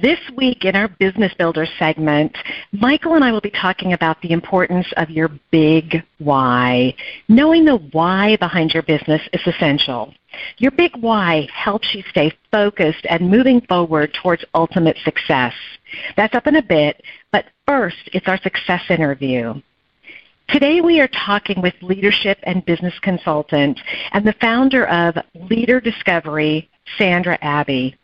This week in our Business Builder segment, Michael and I will be talking about the importance of your big why. Knowing the why behind your business is essential. Your big why helps you stay focused and moving forward towards ultimate success. That's up in a bit, but first, it's our success interview. Today we are talking with leadership and business consultant and the founder of Leader Discovery, Sandra Abbey.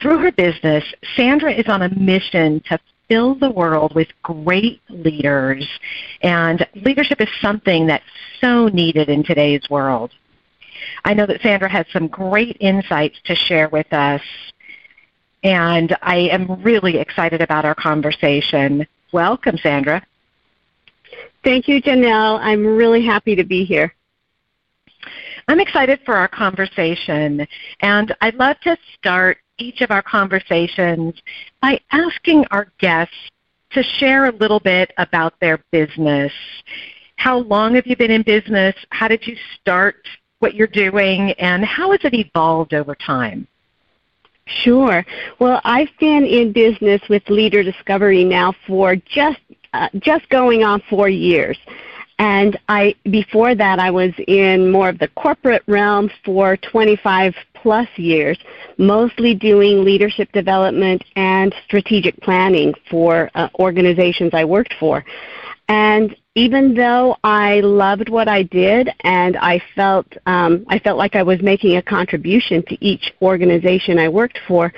Through her business, Sandra is on a mission to fill the world with great leaders, and leadership is something that's so needed in today's world. I know that Sandra has some great insights to share with us, and I am really excited about our conversation. Welcome, Sandra. Thank you, Janelle. I'm really happy to be here. I'm excited for our conversation, and I'd love to start each of our conversations by asking our guests to share a little bit about their business. How long have you been in business? How did you start what you're doing? And how has it evolved over time? Sure. Well, I've been in business with Leader Discovery now for just uh, just going on four years. And I before that I was in more of the corporate realm for 25 plus years, mostly doing leadership development and strategic planning for uh, organizations I worked for. And even though I loved what I did and I felt um, I felt like I was making a contribution to each organization I worked for,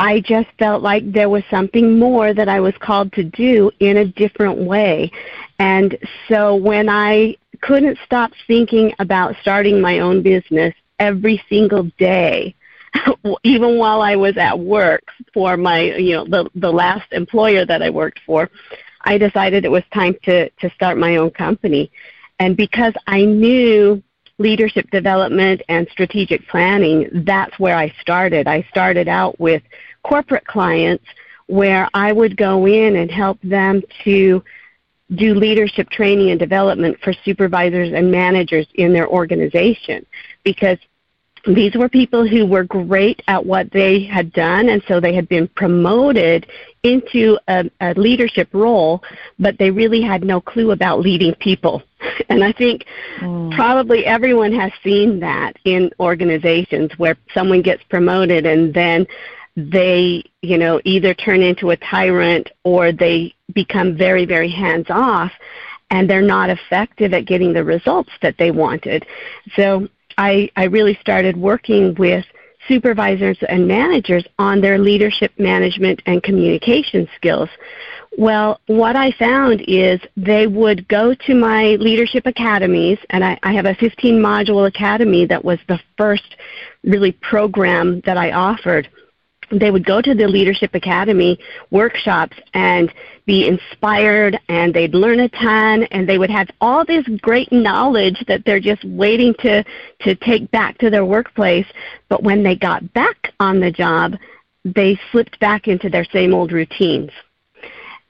I just felt like there was something more that I was called to do in a different way. And so when I couldn't stop thinking about starting my own business every single day, even while I was at work for my, you know, the, the last employer that I worked for, I decided it was time to, to start my own company. And because I knew leadership development and strategic planning, that's where I started. I started out with corporate clients where I would go in and help them to do leadership training and development for supervisors and managers in their organization because these were people who were great at what they had done, and so they had been promoted into a, a, leadership role, but they really had no clue about leading people. And I think mm. probably everyone has seen that in organizations where someone gets promoted and then they, you know, either turn into a tyrant or they become very, very hands off and they're not effective at getting the results that they wanted. So I, I really started working with supervisors and managers on their leadership management and communication skills. Well, what I found is they would go to my leadership academies, and I, I have a 15 module academy that was the first really program that I offered they would go to the Leadership Academy workshops and be inspired and they'd learn a ton and they would have all this great knowledge that they're just waiting to, to take back to their workplace. But when they got back on the job, they slipped back into their same old routines.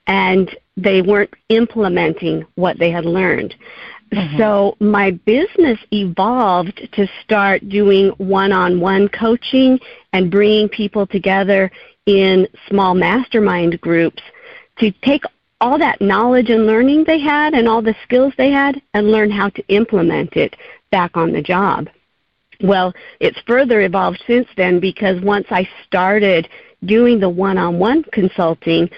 And they weren't implementing what they had learned. Mm-hmm. So my business evolved to start doing one-on-one coaching and bringing people together in small mastermind groups to take all that knowledge and learning they had and all the skills they had and learn how to implement it back on the job. Well, it's further evolved since then because once I started doing the one-on-one consulting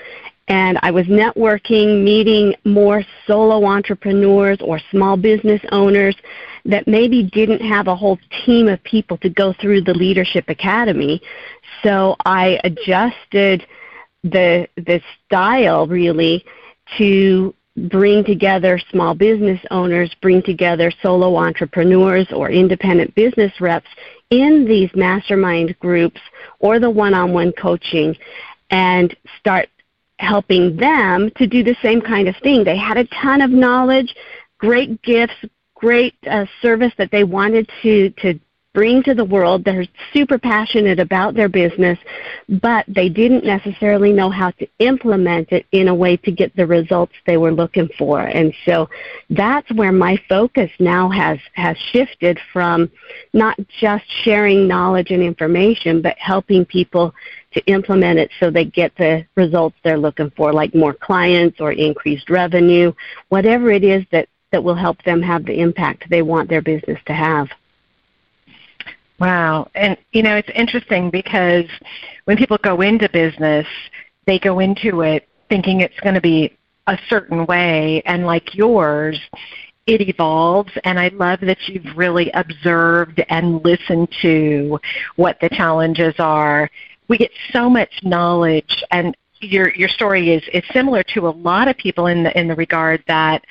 and I was networking, meeting more solo entrepreneurs or small business owners that maybe didn't have a whole team of people to go through the Leadership Academy. So I adjusted the the style really to bring together small business owners, bring together solo entrepreneurs or independent business reps in these mastermind groups or the one-on-one coaching and start helping them to do the same kind of thing. They had a ton of knowledge, great gifts, great uh, service that they wanted to, to bring to the world. They're super passionate about their business, but they didn't necessarily know how to implement it in a way to get the results they were looking for. And so that's where my focus now has, has shifted from not just sharing knowledge and information, but helping people to implement it so they get the results they're looking for, like more clients or increased revenue, whatever it is that, that will help them have the impact they want their business to have. Wow. And, you know, it's interesting because when people go into business, they go into it thinking it's going to be a certain way. And like yours, it evolves. And I love that you've really observed and listened to what the challenges are. We get so much knowledge and your your story is is similar to a lot of people in the in the regard that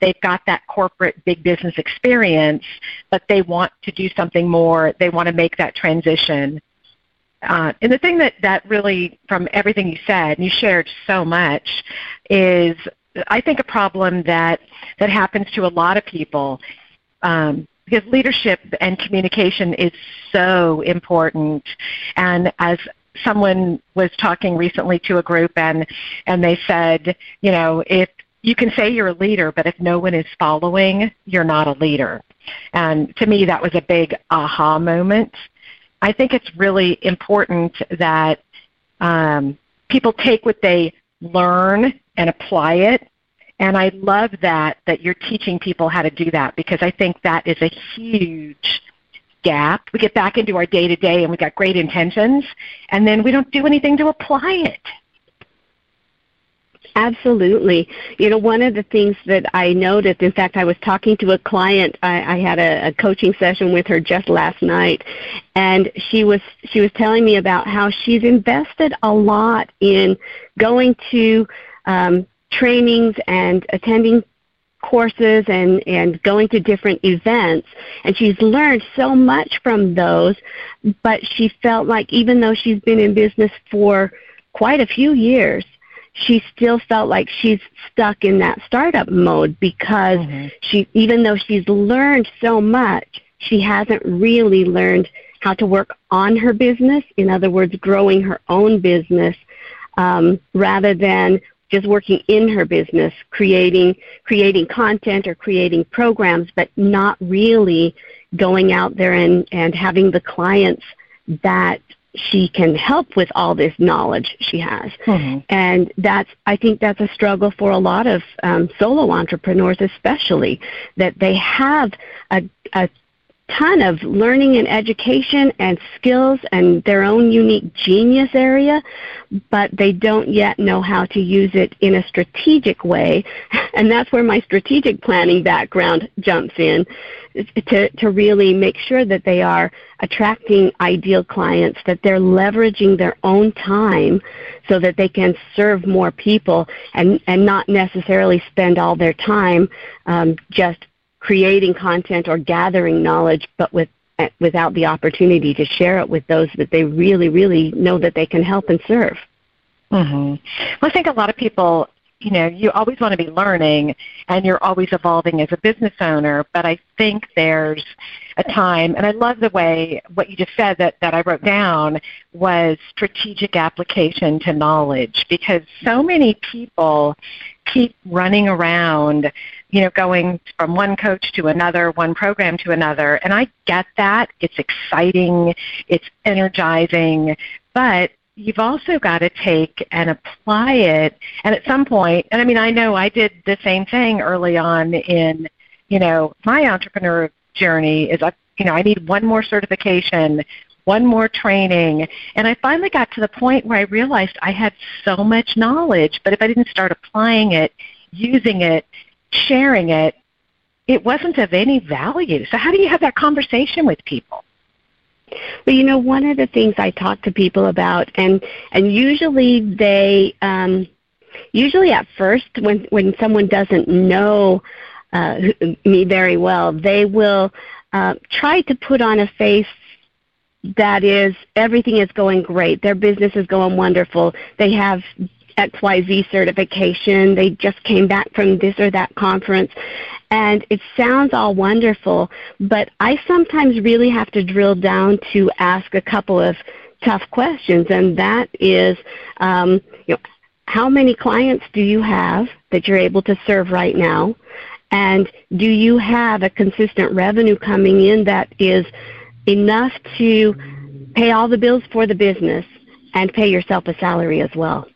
they've got that corporate big business experience, but they want to do something more. They want to make that transition. Uh, and the thing that that really, from everything you said, and you shared so much, is I think a problem that that happens to a lot of people. Um, because leadership and communication is so important. And as someone was talking recently to a group and and they said, you know, if you can say you're a leader, but if no one is following, you're not a leader. And to me, that was a big aha moment. I think it's really important that um, people take what they learn and apply it. And I love that that you're teaching people how to do that because I think that is a huge gap. We get back into our day to day and we've got great intentions, and then we don't do anything to apply it. Absolutely. You know, one of the things that I noticed, in fact, I was talking to a client. I, I had a, a coaching session with her just last night, and she was she was telling me about how she's invested a lot in going to um, trainings and attending courses and, and going to different events. And she's learned so much from those, but she felt like even though she's been in business for quite a few years, she still felt like she's stuck in that startup mode because mm-hmm. she even though she's learned so much, she hasn't really learned how to work on her business. In other words, growing her own business um, rather than just working in her business, creating creating content or creating programs, but not really going out there and, and having the clients that she can help with all this knowledge she has. Mm-hmm. And that's I think that's a struggle for a lot of um, solo entrepreneurs especially, that they have a, a ton of learning and education and skills and their own unique genius area, but they don't yet know how to use it in a strategic way. And that's where my strategic planning background jumps in to, to really make sure that they are attracting ideal clients, that they're leveraging their own time so that they can serve more people and, and not necessarily spend all their time um, just creating content or gathering knowledge, but with without the opportunity to share it with those that they really, really know that they can help and serve. Mm-hmm. Well, I think a lot of people, you know, you always want to be learning and you're always evolving as a business owner, but I think there's a time, and I love the way what you just said that, that I wrote down was strategic application to knowledge because so many people keep running around you know, going from one coach to another, one program to another. And I get that. It's exciting, it's energizing, but you've also got to take and apply it. And at some point, and I mean, I know I did the same thing early on in, you know, my entrepreneur journey is I you know, I need one more certification, one more training. And I finally got to the point where I realized I had so much knowledge, but if I didn't start applying it, using it, sharing it, it wasn't of any value. So how do you have that conversation with people? Well, you know, one of the things I talk to people about, and and usually they, um, usually at first, when when someone doesn't know uh, me very well, they will uh, try to put on a face that is everything is going great. Their business is going wonderful. They have XYZ certification. They just came back from this or that conference. And it sounds all wonderful, but I sometimes really have to drill down to ask a couple of tough questions, and that is, um, you know, how many clients do you have that you're able to serve right now? And do you have a consistent revenue coming in that is enough to pay all the bills for the business and pay yourself a salary as well?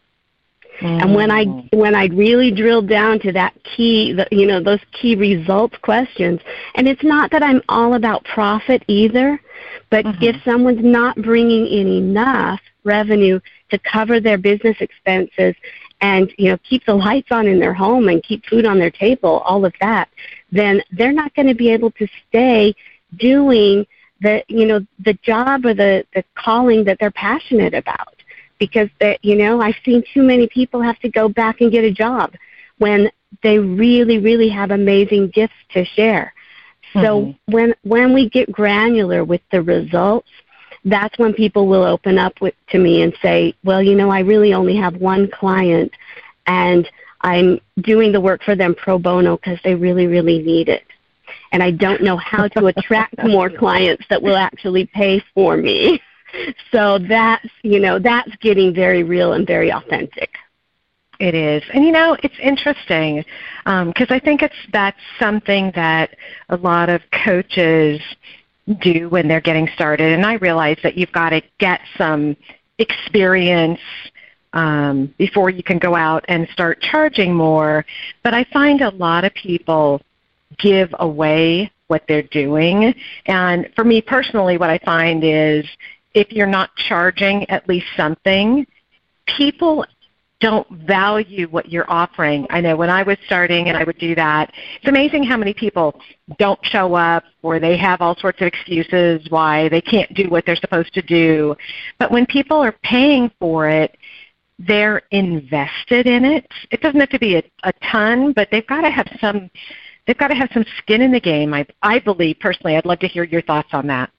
And when I mm. when I really drilled down to that key, the, you know, those key results questions, and it's not that I'm all about profit either, but mm-hmm. if someone's not bringing in enough revenue to cover their business expenses and you know keep the lights on in their home and keep food on their table, all of that, then they're not going to be able to stay doing the you know the job or the the calling that they're passionate about because that you know I've seen too many people have to go back and get a job when they really really have amazing gifts to share. So mm-hmm. when when we get granular with the results, that's when people will open up with, to me and say, "Well, you know, I really only have one client and I'm doing the work for them pro bono because they really really need it." And I don't know how to attract more clients that will actually pay for me. So that's you know that's getting very real and very authentic. It is. And you know it's interesting because um, i think it's that's something that a lot of coaches do when they're getting started. And i realize that you've got to get some experience um, before you can go out and start charging more. But i find a lot of people give away what they're doing. And for me personally what i find is if you're not charging at least something, people don't value what you're offering. I know when I was starting and I would do that, it's amazing how many people don't show up or they have all sorts of excuses why they can't do what they're supposed to do. But when people are paying for it, they're invested in it. It doesn't have to be a, a ton, but they've got to have some they've got to have some skin in the game. I I believe personally. I'd love to hear your thoughts on that.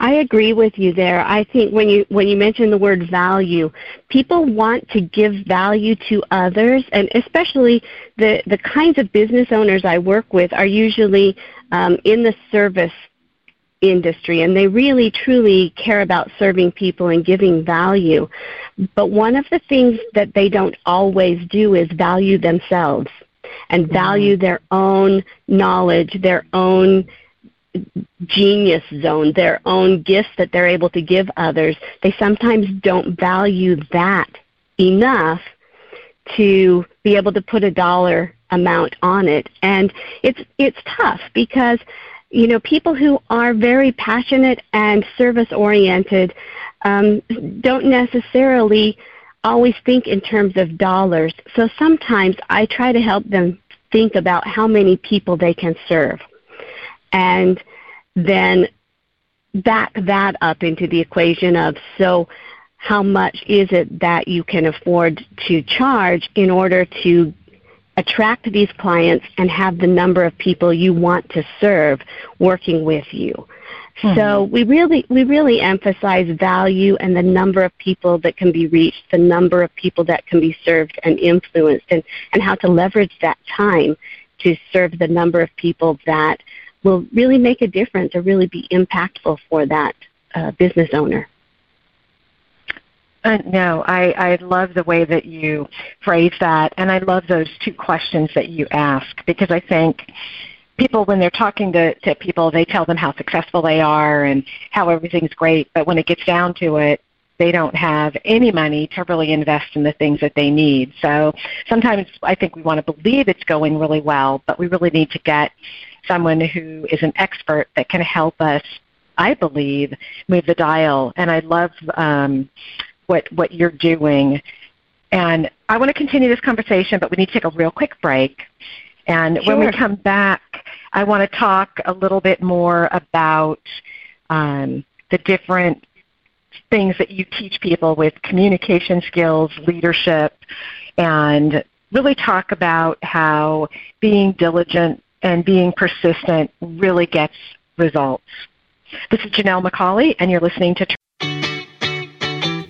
I agree with you there. I think when you when you mention the word value, people want to give value to others, and especially the the kinds of business owners I work with are usually um, in the service industry, and they really truly care about serving people and giving value. But one of the things that they don't always do is value themselves and value mm-hmm. their own knowledge, their own genius zone, their own gifts that they're able to give others, they sometimes don't value that enough to be able to put a dollar amount on it. And it's it's tough because you know people who are very passionate and service oriented um, don't necessarily always think in terms of dollars. So sometimes I try to help them think about how many people they can serve and then back that up into the equation of so how much is it that you can afford to charge in order to attract these clients and have the number of people you want to serve working with you. Mm-hmm. So we really we really emphasize value and the number of people that can be reached, the number of people that can be served and influenced and, and how to leverage that time to serve the number of people that will really make a difference or really be impactful for that uh, business owner. Uh, no, I, I love the way that you phrase that, and I love those two questions that you ask because I think people, when they're talking to, to people, they tell them how successful they are and how everything's great, but when it gets down to it, they don't have any money to really invest in the things that they need. So sometimes I think we want to believe it's going really well, but we really need to get someone who is an expert that can help us, I believe, move the dial. And I love um, what what you're doing. And I want to continue this conversation, but we need to take a real quick break. And sure. when we come back, I want to talk a little bit more about um, the different things that you teach people with communication skills, leadership, and really talk about how being diligent and being persistent really gets results. This is Janelle McCauley, and you're listening to.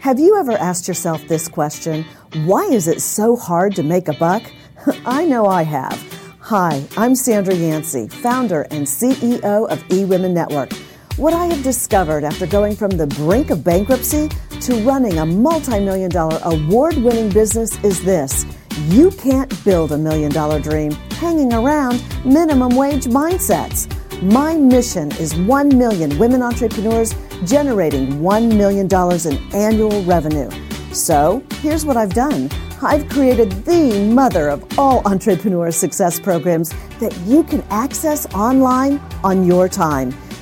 Have you ever asked yourself this question? Why is it so hard to make a buck? I know I have. Hi, I'm Sandra Yancey, founder and CEO of eWomen Network. What I have discovered after going from the brink of bankruptcy to running a multi million dollar award winning business is this you can't build a million dollar dream hanging around minimum wage mindsets. My mission is 1 million women entrepreneurs generating $1 million in annual revenue. So here's what I've done. I've created the mother of all entrepreneur success programs that you can access online on your time.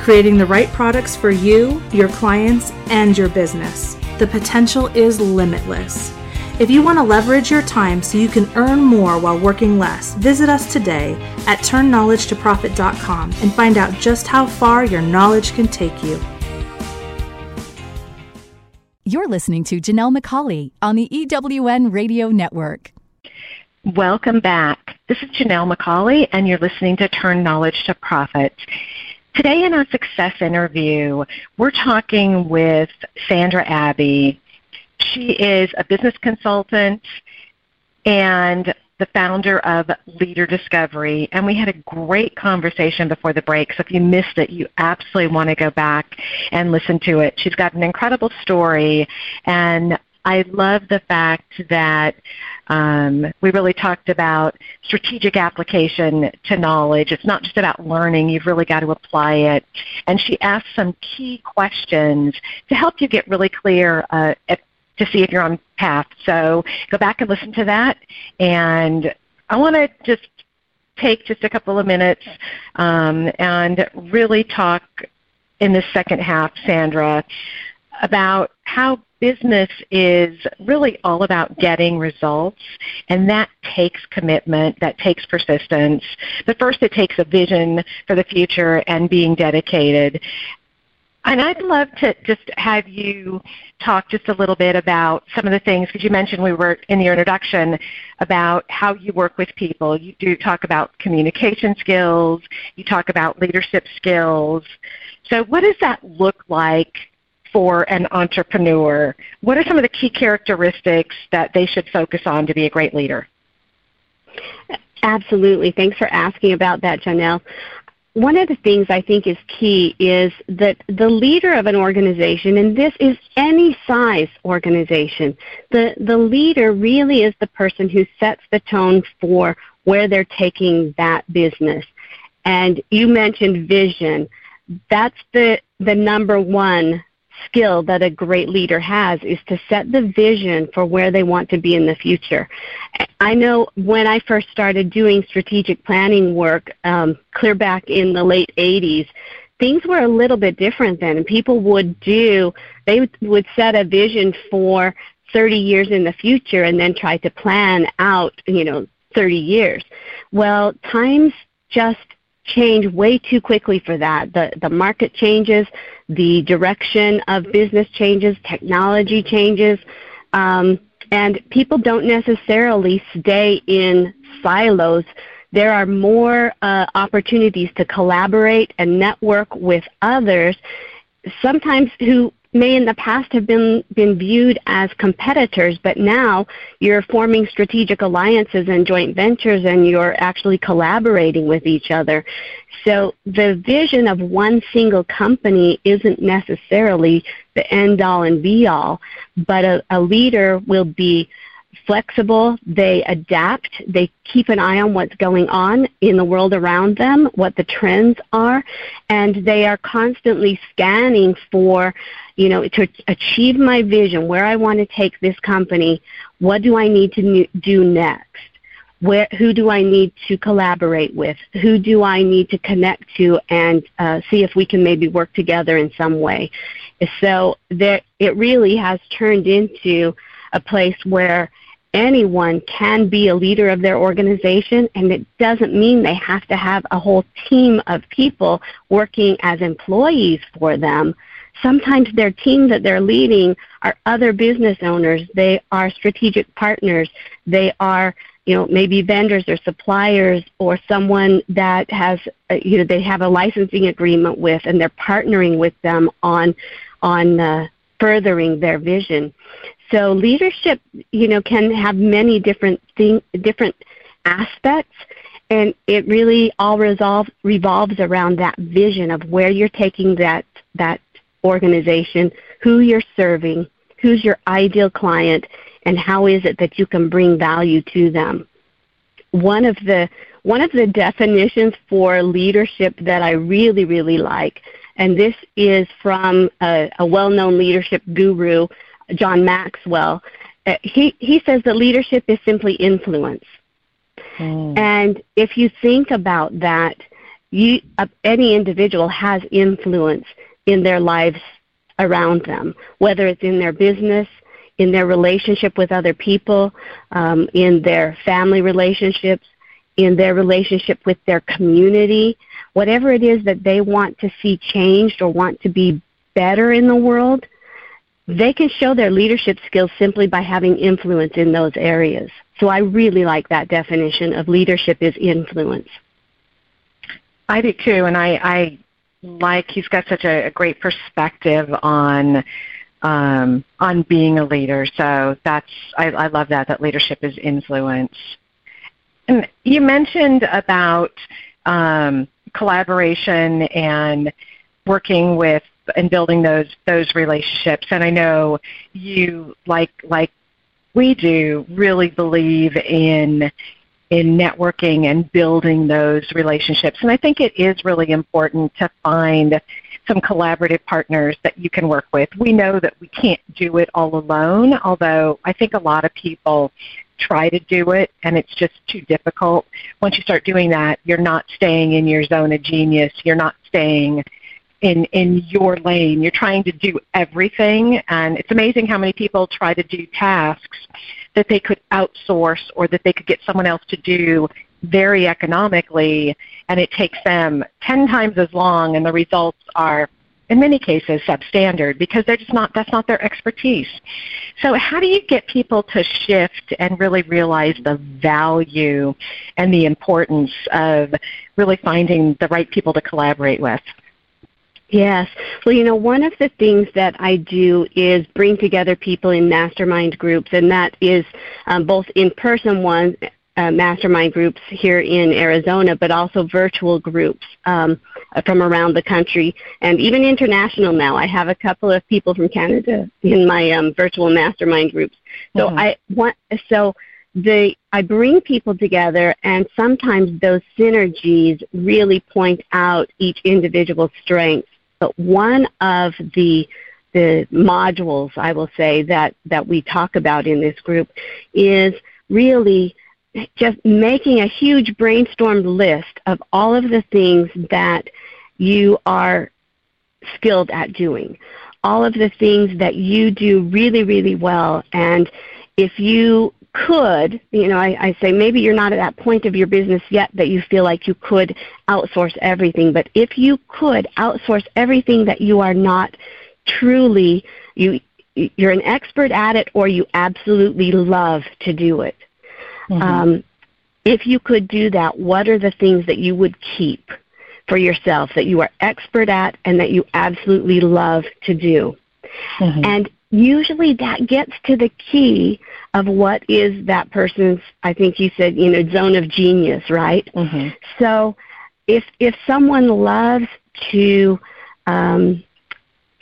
creating the right products for you, your clients, and your business. The potential is limitless. If you want to leverage your time so you can earn more while working less, visit us today at turnknowledgetoprofit.com and find out just how far your knowledge can take you. You're listening to Janelle McCauley on the EWN Radio Network. Welcome back. This is Janelle McCauley, and you're listening to Turn Knowledge to Profit. Today in our success interview, we're talking with Sandra Abbey. She is a business consultant and the founder of Leader Discovery, and we had a great conversation before the break. So if you missed it, you absolutely want to go back and listen to it. She's got an incredible story, and I love the fact that um, we really talked about strategic application to knowledge. It's not just about learning, you've really got to apply it. And she asked some key questions to help you get really clear uh, at, to see if you're on path. So go back and listen to that. And I want to just take just a couple of minutes um, and really talk in the second half, Sandra, about how business is really all about getting results, and that takes commitment, that takes persistence. But first, it takes a vision for the future and being dedicated. And I'd love to just have you talk just a little bit about some of the things, because you mentioned we were in your introduction about how you work with people. You do talk about communication skills, you talk about leadership skills. So, what does that look like for an entrepreneur? What are some of the key characteristics that they should focus on to be a great leader? Absolutely. Thanks for asking about that, Janelle. One of the things I think is key is that the leader of an organization, and this is any size organization, the, the leader really is the person who sets the tone for where they're taking that business. And you mentioned vision. That's the, the number one skill that a great leader has is to set the vision for where they want to be in the future. I know when I first started doing strategic planning work, um, clear back in the late 80s, things were a little bit different then. People would do, they would set a vision for 30 years in the future and then try to plan out, you know, 30 years. Well, times just change way too quickly for that. The the market changes, the direction of business changes, technology changes, um, and people don't necessarily stay in silos. There are more uh, opportunities to collaborate and network with others, sometimes who may in the past have been, been viewed as competitors, but now you're forming strategic alliances and joint ventures and you're actually collaborating with each other. So the vision of one single company isn't necessarily the end all and be all, but a, a leader will be flexible, they adapt, they keep an eye on what's going on in the world around them, what the trends are, and they are constantly scanning for, you know, to achieve my vision, where I want to take this company, what do I need to do next? Where, who do I need to collaborate with? Who do I need to connect to and uh, see if we can maybe work together in some way? So there, it really has turned into a place where anyone can be a leader of their organization, and it doesn't mean they have to have a whole team of people working as employees for them. Sometimes their team that they're leading are other business owners. They are strategic partners. They are, you know, maybe vendors or suppliers or someone that has, uh, you know, they have a licensing agreement with, and they're partnering with them on, on uh, furthering their vision. So leadership, you know, can have many different thing, different aspects, and it really all resolve, revolves around that vision of where you're taking that that organization, who you're serving, who's your ideal client, and how is it that you can bring value to them. One of the one of the definitions for leadership that I really really like, and this is from a, a well-known leadership guru John Maxwell, uh, he, he says that leadership is simply influence. Mm. And if you think about that, you, uh, any individual has influence in their lives around them, whether it's in their business, in their relationship with other people, um, in their family relationships, in their relationship with their community, whatever it is that they want to see changed or want to be better in the world, they can show their leadership skills simply by having influence in those areas. So I really like that definition of leadership is influence. I do too, and I, I like he's got such a, a great perspective on um, on being a leader. So that's I, I love that that leadership is influence. And you mentioned about um, collaboration and working with and building those those relationships. And I know you like like we do really believe in in networking and building those relationships. And I think it is really important to find some collaborative partners that you can work with. We know that we can't do it all alone, although I think a lot of people try to do it and it's just too difficult. Once you start doing that, you're not staying in your zone of genius. You're not staying in in your lane. You're trying to do everything, and it's amazing how many people try to do tasks that they could outsource or that they could get someone else to do very economically, and it takes them ten times as long, and the results are in many cases substandard because they're just not that's not their expertise. So how do you get people to shift and really realize the value and the importance of really finding the right people to collaborate with? Yes. Well, you know, one of the things that I do is bring together people in mastermind groups, and that is um, both in person ones, uh, mastermind groups here in Arizona, but also virtual groups um, from around the country and even international now. I have a couple of people from Canada in my um, virtual mastermind groups. So mm-hmm. I want so the I bring people together, and sometimes those synergies really point out each individual's strengths but one of the the modules I will say that that we talk about in this group is really just making a huge brainstormed list of all of the things that you are skilled at doing, all of the things that you do really, really well. And if you could, you know, I, I say maybe you're not at that point of your business yet that you feel like you could outsource everything, but if you could outsource everything that you are not truly you you're an expert at it or you absolutely love to do it. Mm-hmm. Um, if you could do that, what are the things that you would keep for yourself that you are expert at and that you absolutely love to do? Mm-hmm. And usually that gets to the key of what is that person's i think you said you know zone of genius right mm-hmm. so if if someone loves to um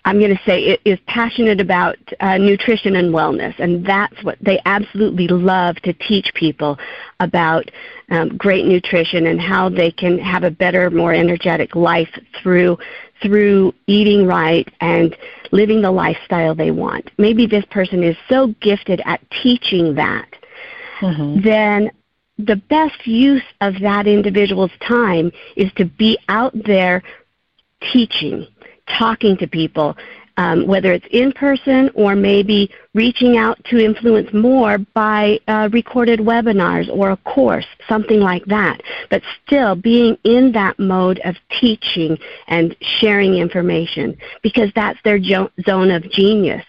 I'm going to say is passionate about uh, nutrition and wellness, and that's what they absolutely love to teach people about um, great nutrition and how they can have a better, more energetic life through through eating right and living the lifestyle they want. Maybe this person is so gifted at teaching that, mm-hmm. then the best use of that individual's time is to be out there teaching talking to people, um, whether it's in person or maybe reaching out to influence more by uh, recorded webinars or a course, something like that. But still being in that mode of teaching and sharing information because that's their jo- zone of genius.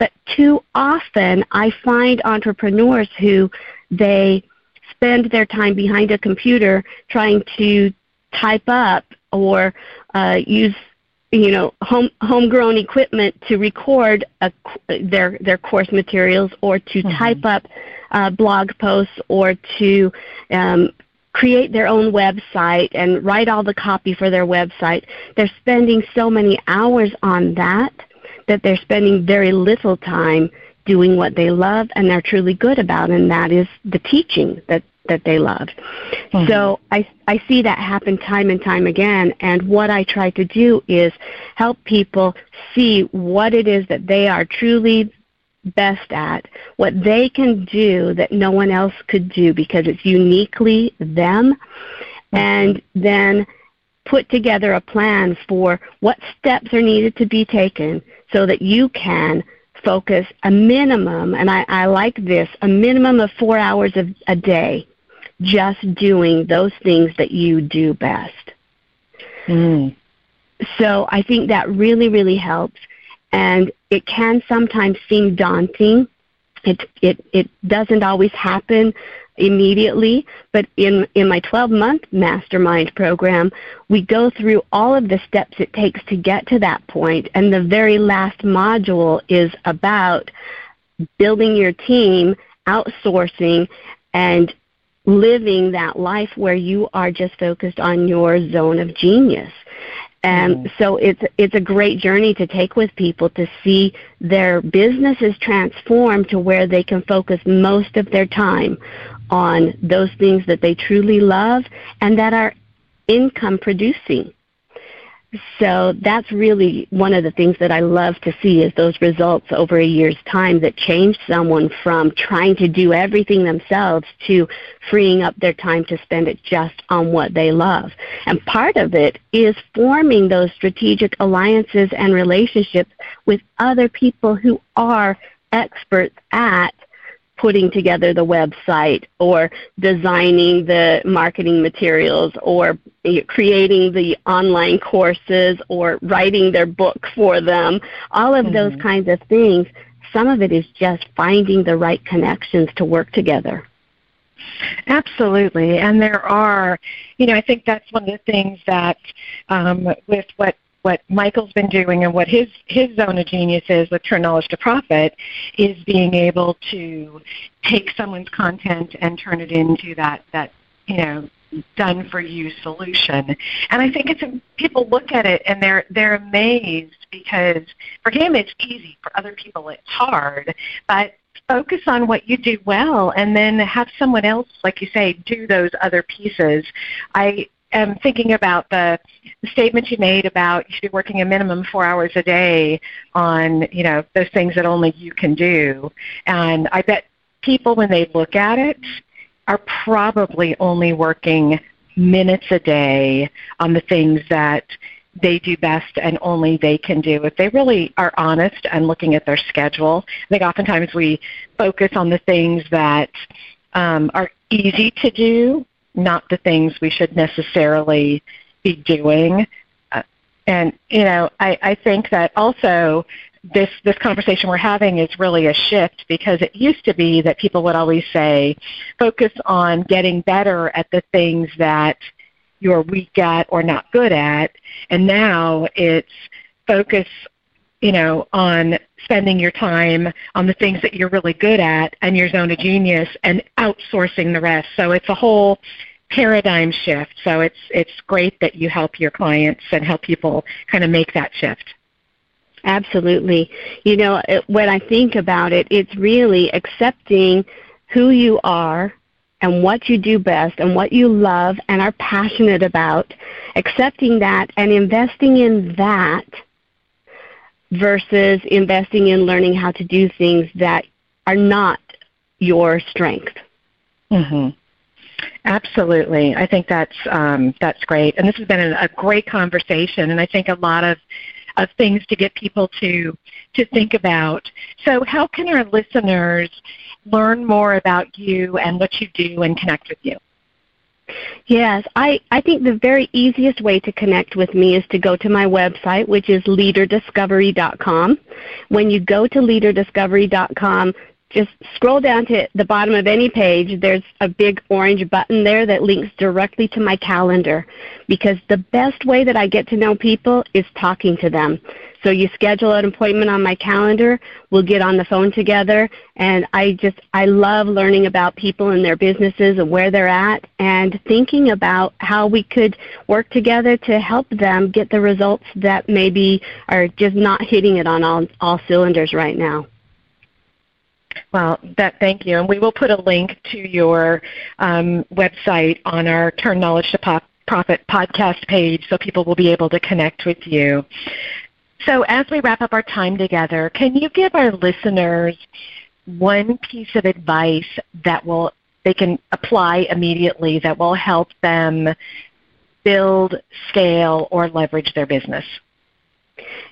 But too often I find entrepreneurs who they spend their time behind a computer trying to type up or uh, use you know home homegrown equipment to record a, their their course materials or to mm-hmm. type up uh, blog posts or to um, create their own website and write all the copy for their website they're spending so many hours on that that they're spending very little time doing what they love and they're truly good about and that is the teaching that that they love. Mm-hmm. So I I see that happen time and time again and what I try to do is help people see what it is that they are truly best at, what they can do that no one else could do because it's uniquely them mm-hmm. and then put together a plan for what steps are needed to be taken so that you can focus a minimum, and I, I like this, a minimum of four hours of, a day just doing those things that you do best. Mm. So I think that really, really helps. And it can sometimes seem daunting. It, it, it doesn't always happen immediately, but in, in my 12 month mastermind program, we go through all of the steps it takes to get to that point, and the very last module is about building your team, outsourcing, and living that life where you are just focused on your zone of genius. And mm-hmm. so it's it's a great journey to take with people to see their businesses transform to where they can focus most of their time on those things that they truly love and that are income producing. So that's really one of the things that I love to see is those results over a year's time that change someone from trying to do everything themselves to freeing up their time to spend it just on what they love. And part of it is forming those strategic alliances and relationships with other people who are experts at putting together the website or designing the marketing materials or creating the online courses or writing their book for them, all of mm-hmm. those kinds of things. Some of it is just finding the right connections to work together. Absolutely, and there are, you know, I think that's one of the things that um, with what what Michael's been doing and what his his zone of genius is with Turn Knowledge to Profit is being able to take someone's content and turn it into that that you know done for you solution. And I think it's people look at it and they're they're amazed because for him it's easy, for other people it's hard, but focus on what you do well and then have someone else like you say do those other pieces. I am thinking about the, the statement you made about you should be working a minimum four hours a day on you know those things that only you can do, and I bet people when they look at it are probably only working minutes a day on the things that they do best and only they can do. If they really are honest and looking at their schedule, I think oftentimes we focus on the things that um, are easy to do, not the things we should necessarily be doing. Uh, and you know, I, I think that also this this conversation we're having is really a shift because it used to be that people would always say, focus on getting better at the things that you're weak at or not good at, and now it's focus you know, on spending your time on the things that you're really good at and your zone of genius and outsourcing the rest. So it's a whole paradigm shift. So it's it's great that you help your clients and help people kind of make that shift. Absolutely. You know, when I think about it, it's really accepting who you are and what you do best and what you love and are passionate about, accepting that and investing in that versus investing in learning how to do things that are not your strength. Mhm. Absolutely. I think that's um, that's great. And this has been a, a great conversation and I think a lot of of things to get people to to think about. So how can our listeners learn more about you and what you do and connect with you? Yes, I, I think the very easiest way to connect with me is to go to my website, which is leaderdiscovery.com. When you go to leaderdiscovery.com, just scroll down to the bottom of any page. There's a big orange button there that links directly to my calendar because the best way that I get to know people is talking to them. So you schedule an appointment on my calendar, we'll get on the phone together, and I just, I love learning about people and their businesses and where they're at and thinking about how we could work together to help them get the results that maybe are just not hitting it on all, all cylinders right now. Well, that thank you, and we will put a link to your um, website on our Turn Knowledge to Pop Profit podcast page so people will be able to connect with you. So, as we wrap up our time together, can you give our listeners one piece of advice that will they can apply immediately that will help them build, scale, or leverage their business?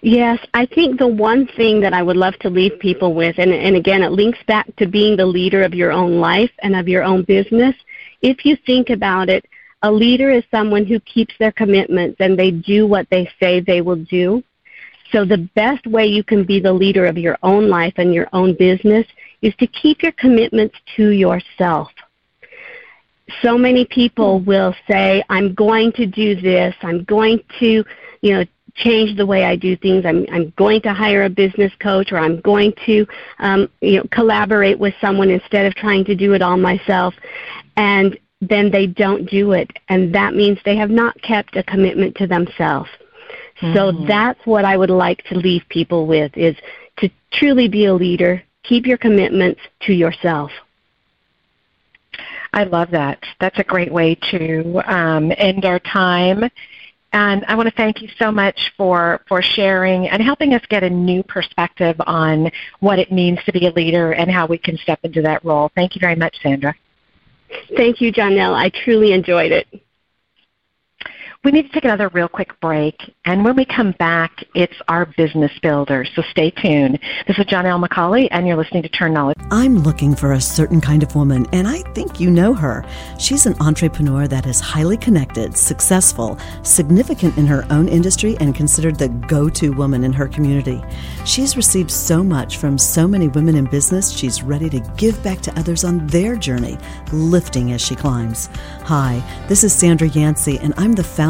Yes, I think the one thing that I would love to leave people with, and, and again, it links back to being the leader of your own life and of your own business. If you think about it, a leader is someone who keeps their commitments and they do what they say they will do. So the best way you can be the leader of your own life and your own business is to keep your commitments to yourself. So many people will say, I'm going to do this, I'm going to, you know, change the way I do things. I'm, I'm going to hire a business coach or I'm going to um, you know, collaborate with someone instead of trying to do it all myself. And then they don't do it. And that means they have not kept a commitment to themselves. Mm-hmm. So that's what I would like to leave people with is to truly be a leader, keep your commitments to yourself. I love that. That's a great way to um, end our time. And I want to thank you so much for, for sharing and helping us get a new perspective on what it means to be a leader and how we can step into that role. Thank you very much, Sandra. Thank you, Janelle. I truly enjoyed it. We need to take another real quick break, and when we come back, it's our business builder, so stay tuned. This is Janelle McCauley, and you're listening to Turn Knowledge. I'm looking for a certain kind of woman, and I think you know her. She's an entrepreneur that is highly connected, successful, significant in her own industry, and considered the go to woman in her community. She's received so much from so many women in business, she's ready to give back to others on their journey, lifting as she climbs. Hi, this is Sandra Yancey, and I'm the founder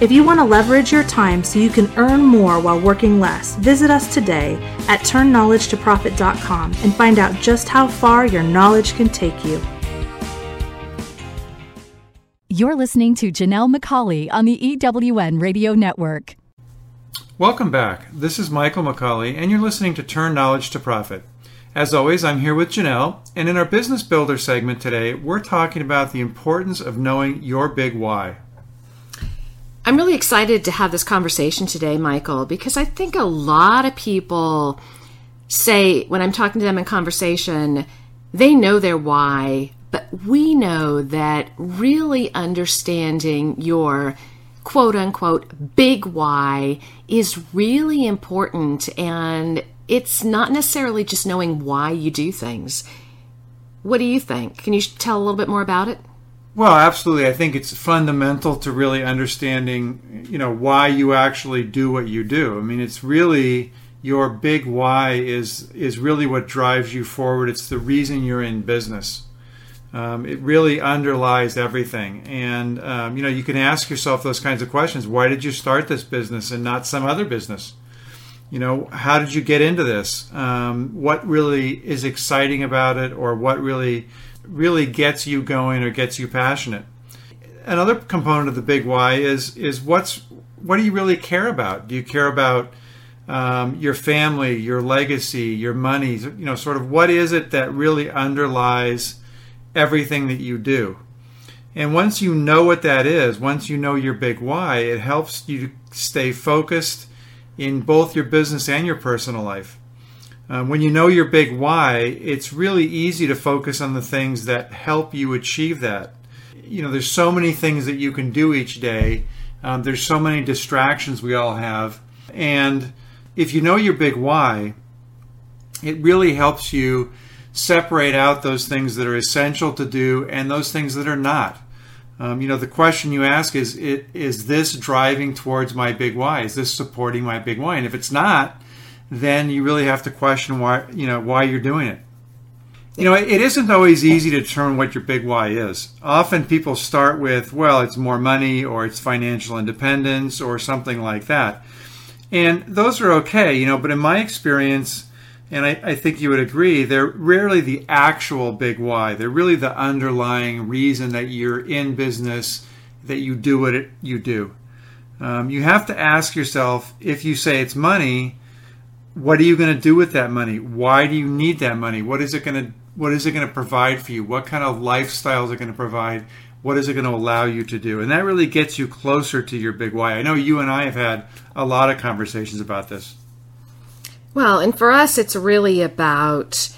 If you want to leverage your time so you can earn more while working less, visit us today at turnknowledgetoprofit.com and find out just how far your knowledge can take you. You're listening to Janelle McCauley on the EWN Radio Network. Welcome back. This is Michael McCauley, and you're listening to Turn Knowledge to Profit. As always, I'm here with Janelle, and in our Business Builder segment today, we're talking about the importance of knowing your big why. I'm really excited to have this conversation today, Michael, because I think a lot of people say, when I'm talking to them in conversation, they know their why, but we know that really understanding your quote unquote big why is really important and it's not necessarily just knowing why you do things. What do you think? Can you tell a little bit more about it? Well, absolutely. I think it's fundamental to really understanding, you know, why you actually do what you do. I mean, it's really your big why is is really what drives you forward. It's the reason you're in business. Um, it really underlies everything, and um, you know, you can ask yourself those kinds of questions. Why did you start this business and not some other business? you know how did you get into this um, what really is exciting about it or what really really gets you going or gets you passionate. Another component of the big why is is what's what do you really care about? Do you care about um, your family your legacy your money? You know sort of what is it that really underlies everything that you do? And once you know what that is once you know your big why it helps you stay focused in both your business and your personal life. Um, when you know your big why, it's really easy to focus on the things that help you achieve that. You know, there's so many things that you can do each day. Um, there's so many distractions we all have. And if you know your big why, it really helps you separate out those things that are essential to do and those things that are not. Um, you know, the question you ask is, it, is this driving towards my big why? Is this supporting my big why? And if it's not, then you really have to question why, you know, why you're doing it. You know, it isn't always easy to determine what your big why is. Often people start with, well, it's more money or it's financial independence or something like that. And those are okay, you know, but in my experience, and I, I, think you would agree, they're rarely the actual big why. They're really the underlying reason that you're in business, that you do what it, you do. Um, you have to ask yourself if you say it's money, what are you going to do with that money? Why do you need that money? What is it going to what is it going to provide for you? What kind of lifestyle is it going to provide? What is it going to allow you to do? And that really gets you closer to your big why. I know you and I have had a lot of conversations about this. Well, and for us, it's really about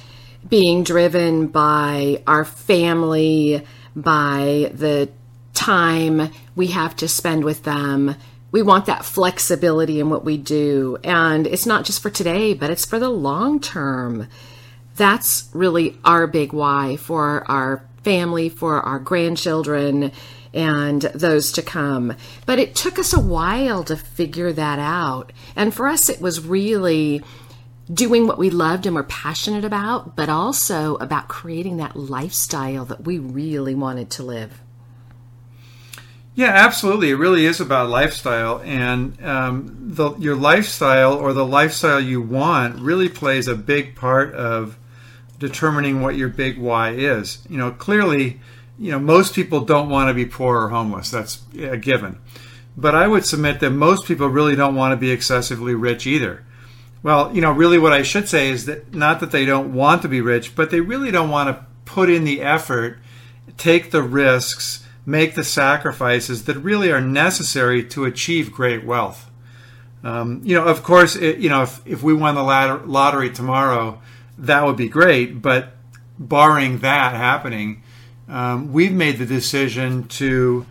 being driven by our family, by the time we have to spend with them. We want that flexibility in what we do. And it's not just for today, but it's for the long term. That's really our big why for our family, for our grandchildren, and those to come. But it took us a while to figure that out. And for us, it was really doing what we loved and were passionate about, but also about creating that lifestyle that we really wanted to live. Yeah, absolutely. It really is about lifestyle, and um, the, your lifestyle or the lifestyle you want really plays a big part of determining what your big why is. You know, clearly, you know, most people don't want to be poor or homeless. That's a given. But I would submit that most people really don't want to be excessively rich either. Well, you know, really what I should say is that not that they don't want to be rich, but they really don't want to put in the effort, take the risks, make the sacrifices that really are necessary to achieve great wealth. Um, you know, of course, it, you know, if, if we won the lottery tomorrow, that would be great. But barring that happening, um, we've made the decision to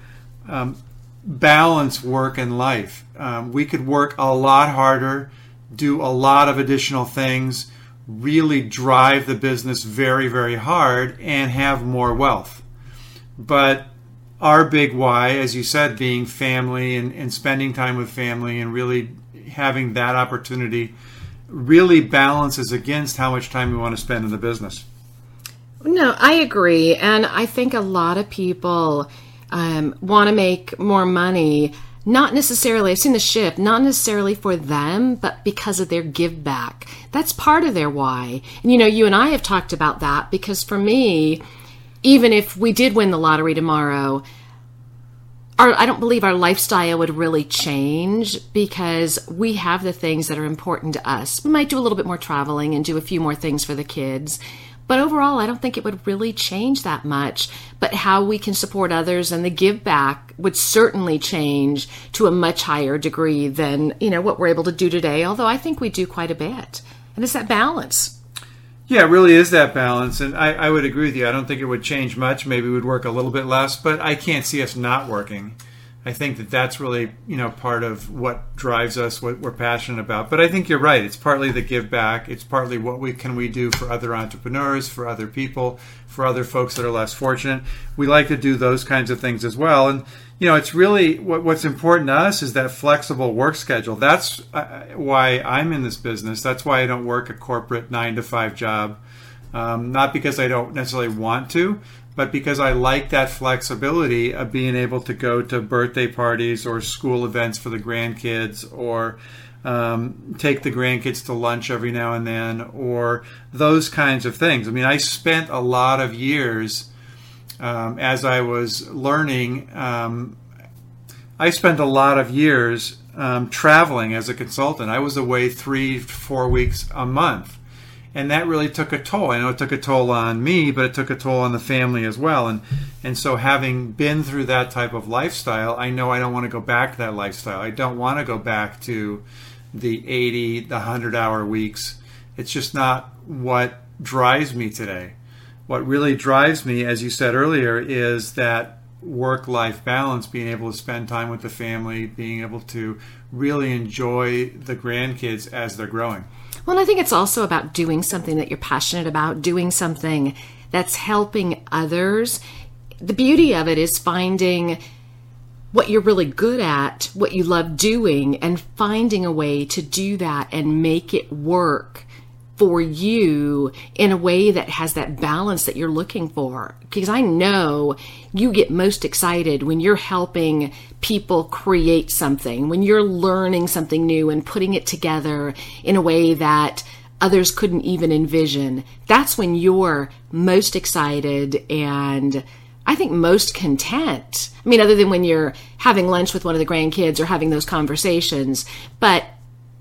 um, balance work and life. Um, we could work a lot harder, do a lot of additional things, really drive the business very, very hard, and have more wealth. But our big why, as you said, being family and, and spending time with family and really having that opportunity really balances against how much time we want to spend in the business. No, I agree. And I think a lot of people um, want to make more money, not necessarily, I've seen the shift, not necessarily for them, but because of their give back. That's part of their why. And you know, you and I have talked about that because for me, even if we did win the lottery tomorrow, our, I don't believe our lifestyle would really change because we have the things that are important to us. We might do a little bit more traveling and do a few more things for the kids. But overall, I don't think it would really change that much. But how we can support others and the give back would certainly change to a much higher degree than, you know, what we're able to do today. Although I think we do quite a bit. And it's that balance. Yeah, it really is that balance. And I, I would agree with you. I don't think it would change much. Maybe we'd work a little bit less, but I can't see us not working. I think that that's really you know part of what drives us, what we're passionate about. But I think you're right. It's partly the give back. It's partly what we can we do for other entrepreneurs, for other people, for other folks that are less fortunate. We like to do those kinds of things as well. And you know, it's really what, what's important to us is that flexible work schedule. That's uh, why I'm in this business. That's why I don't work a corporate nine to five job. Um, not because I don't necessarily want to, but because I like that flexibility of being able to go to birthday parties or school events for the grandkids or um, take the grandkids to lunch every now and then or those kinds of things. I mean, I spent a lot of years um, as I was learning. Um, I spent a lot of years um, traveling as a consultant. I was away three, four weeks a month and that really took a toll. I know it took a toll on me, but it took a toll on the family as well. And and so having been through that type of lifestyle, I know I don't want to go back to that lifestyle. I don't want to go back to the 80, the 100 hour weeks. It's just not what drives me today. What really drives me, as you said earlier, is that work life balance, being able to spend time with the family, being able to really enjoy the grandkids as they're growing. Well, I think it's also about doing something that you're passionate about, doing something that's helping others. The beauty of it is finding what you're really good at, what you love doing, and finding a way to do that and make it work for you in a way that has that balance that you're looking for. Because I know you get most excited when you're helping people create something, when you're learning something new and putting it together in a way that others couldn't even envision. That's when you're most excited and I think most content. I mean, other than when you're having lunch with one of the grandkids or having those conversations, but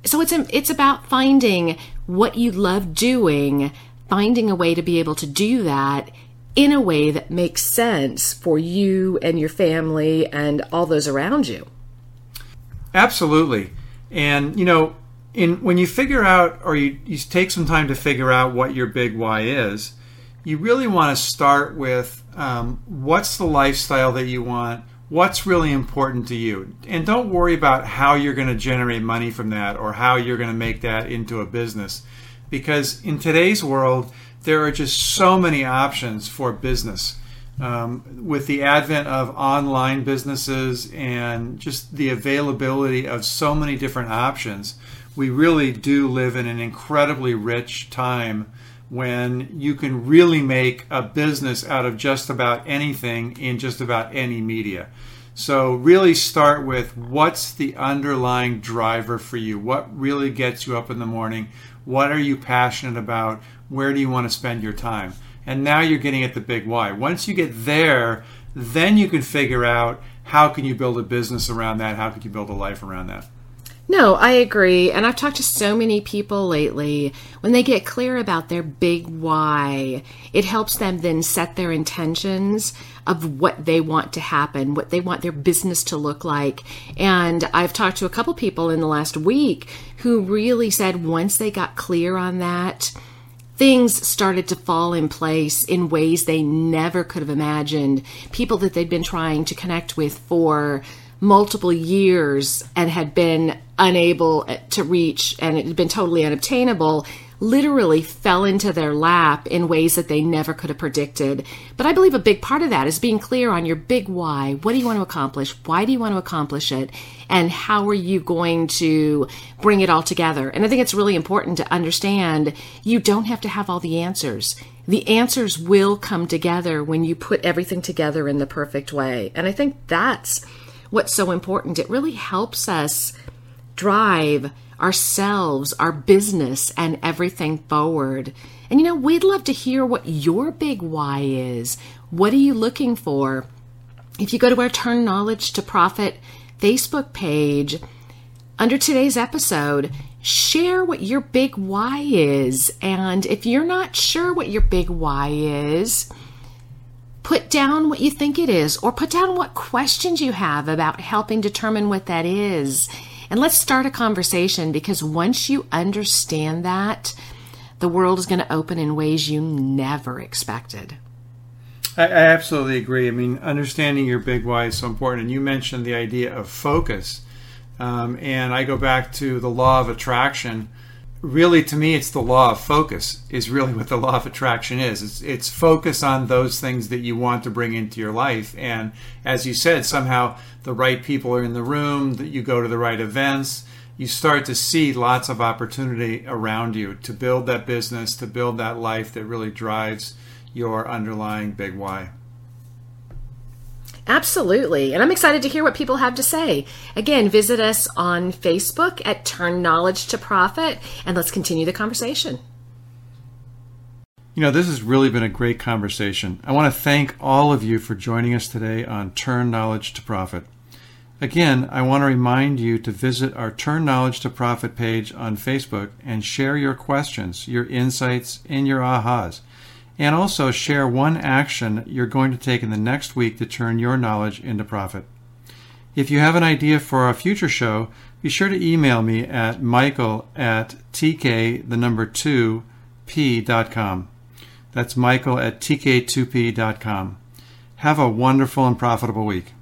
so it's it's about finding what you love doing, finding a way to be able to do that in a way that makes sense for you and your family and all those around you. Absolutely. And you know, in when you figure out or you, you take some time to figure out what your big why is, you really want to start with um, what's the lifestyle that you want what's really important to you. And don't worry about how you're going to generate money from that or how you're going to make that into a business. Because in today's world, there are just so many options for business. Um, with the advent of online businesses and just the availability of so many different options, we really do live in an incredibly rich time when you can really make a business out of just about anything in just about any media. So, really start with what's the underlying driver for you? What really gets you up in the morning? What are you passionate about? Where do you want to spend your time? And now you're getting at the big why. Once you get there, then you can figure out how can you build a business around that? How can you build a life around that? No, I agree. And I've talked to so many people lately. When they get clear about their big why, it helps them then set their intentions of what they want to happen, what they want their business to look like. And I've talked to a couple people in the last week who really said once they got clear on that, things started to fall in place in ways they never could have imagined. People that they'd been trying to connect with for multiple years and had been unable to reach and it had been totally unobtainable literally fell into their lap in ways that they never could have predicted. But I believe a big part of that is being clear on your big why. What do you want to accomplish? Why do you want to accomplish it? And how are you going to bring it all together? And I think it's really important to understand you don't have to have all the answers. The answers will come together when you put everything together in the perfect way. And I think that's what's so important. It really helps us drive ourselves, our business, and everything forward. And you know, we'd love to hear what your big why is. What are you looking for? If you go to our Turn Knowledge to Profit Facebook page, under today's episode, share what your big why is. And if you're not sure what your big why is, put down what you think it is, or put down what questions you have about helping determine what that is. And let's start a conversation because once you understand that, the world is going to open in ways you never expected. I, absolutely agree. I mean, understanding your big why is so important. And you mentioned the idea of focus. Um, and I go back to the law of attraction. Really, to me, it's the law of focus, is really what the law of attraction is. It's, it's focus on those things that you want to bring into your life. And as you said, somehow the right people are in the room, that you go to the right events, you start to see lots of opportunity around you to build that business, to build that life that really drives your underlying big why. Absolutely. And I'm excited to hear what people have to say. Again, visit us on Facebook at Turn Knowledge to Profit and let's continue the conversation. You know, this has really been a great conversation. I want to thank all of you for joining us today on Turn Knowledge to Profit. Again, I want to remind you to visit our Turn Knowledge to Profit page on Facebook and share your questions, your insights, and your ahas. And also share one action you're going to take in the next week to turn your knowledge into profit. If you have an idea for a future show, be sure to email me at michael at tk, the number 2, p.com. That's michael at tk2p.com. Have a wonderful and profitable week.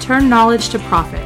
Turn knowledge to profit,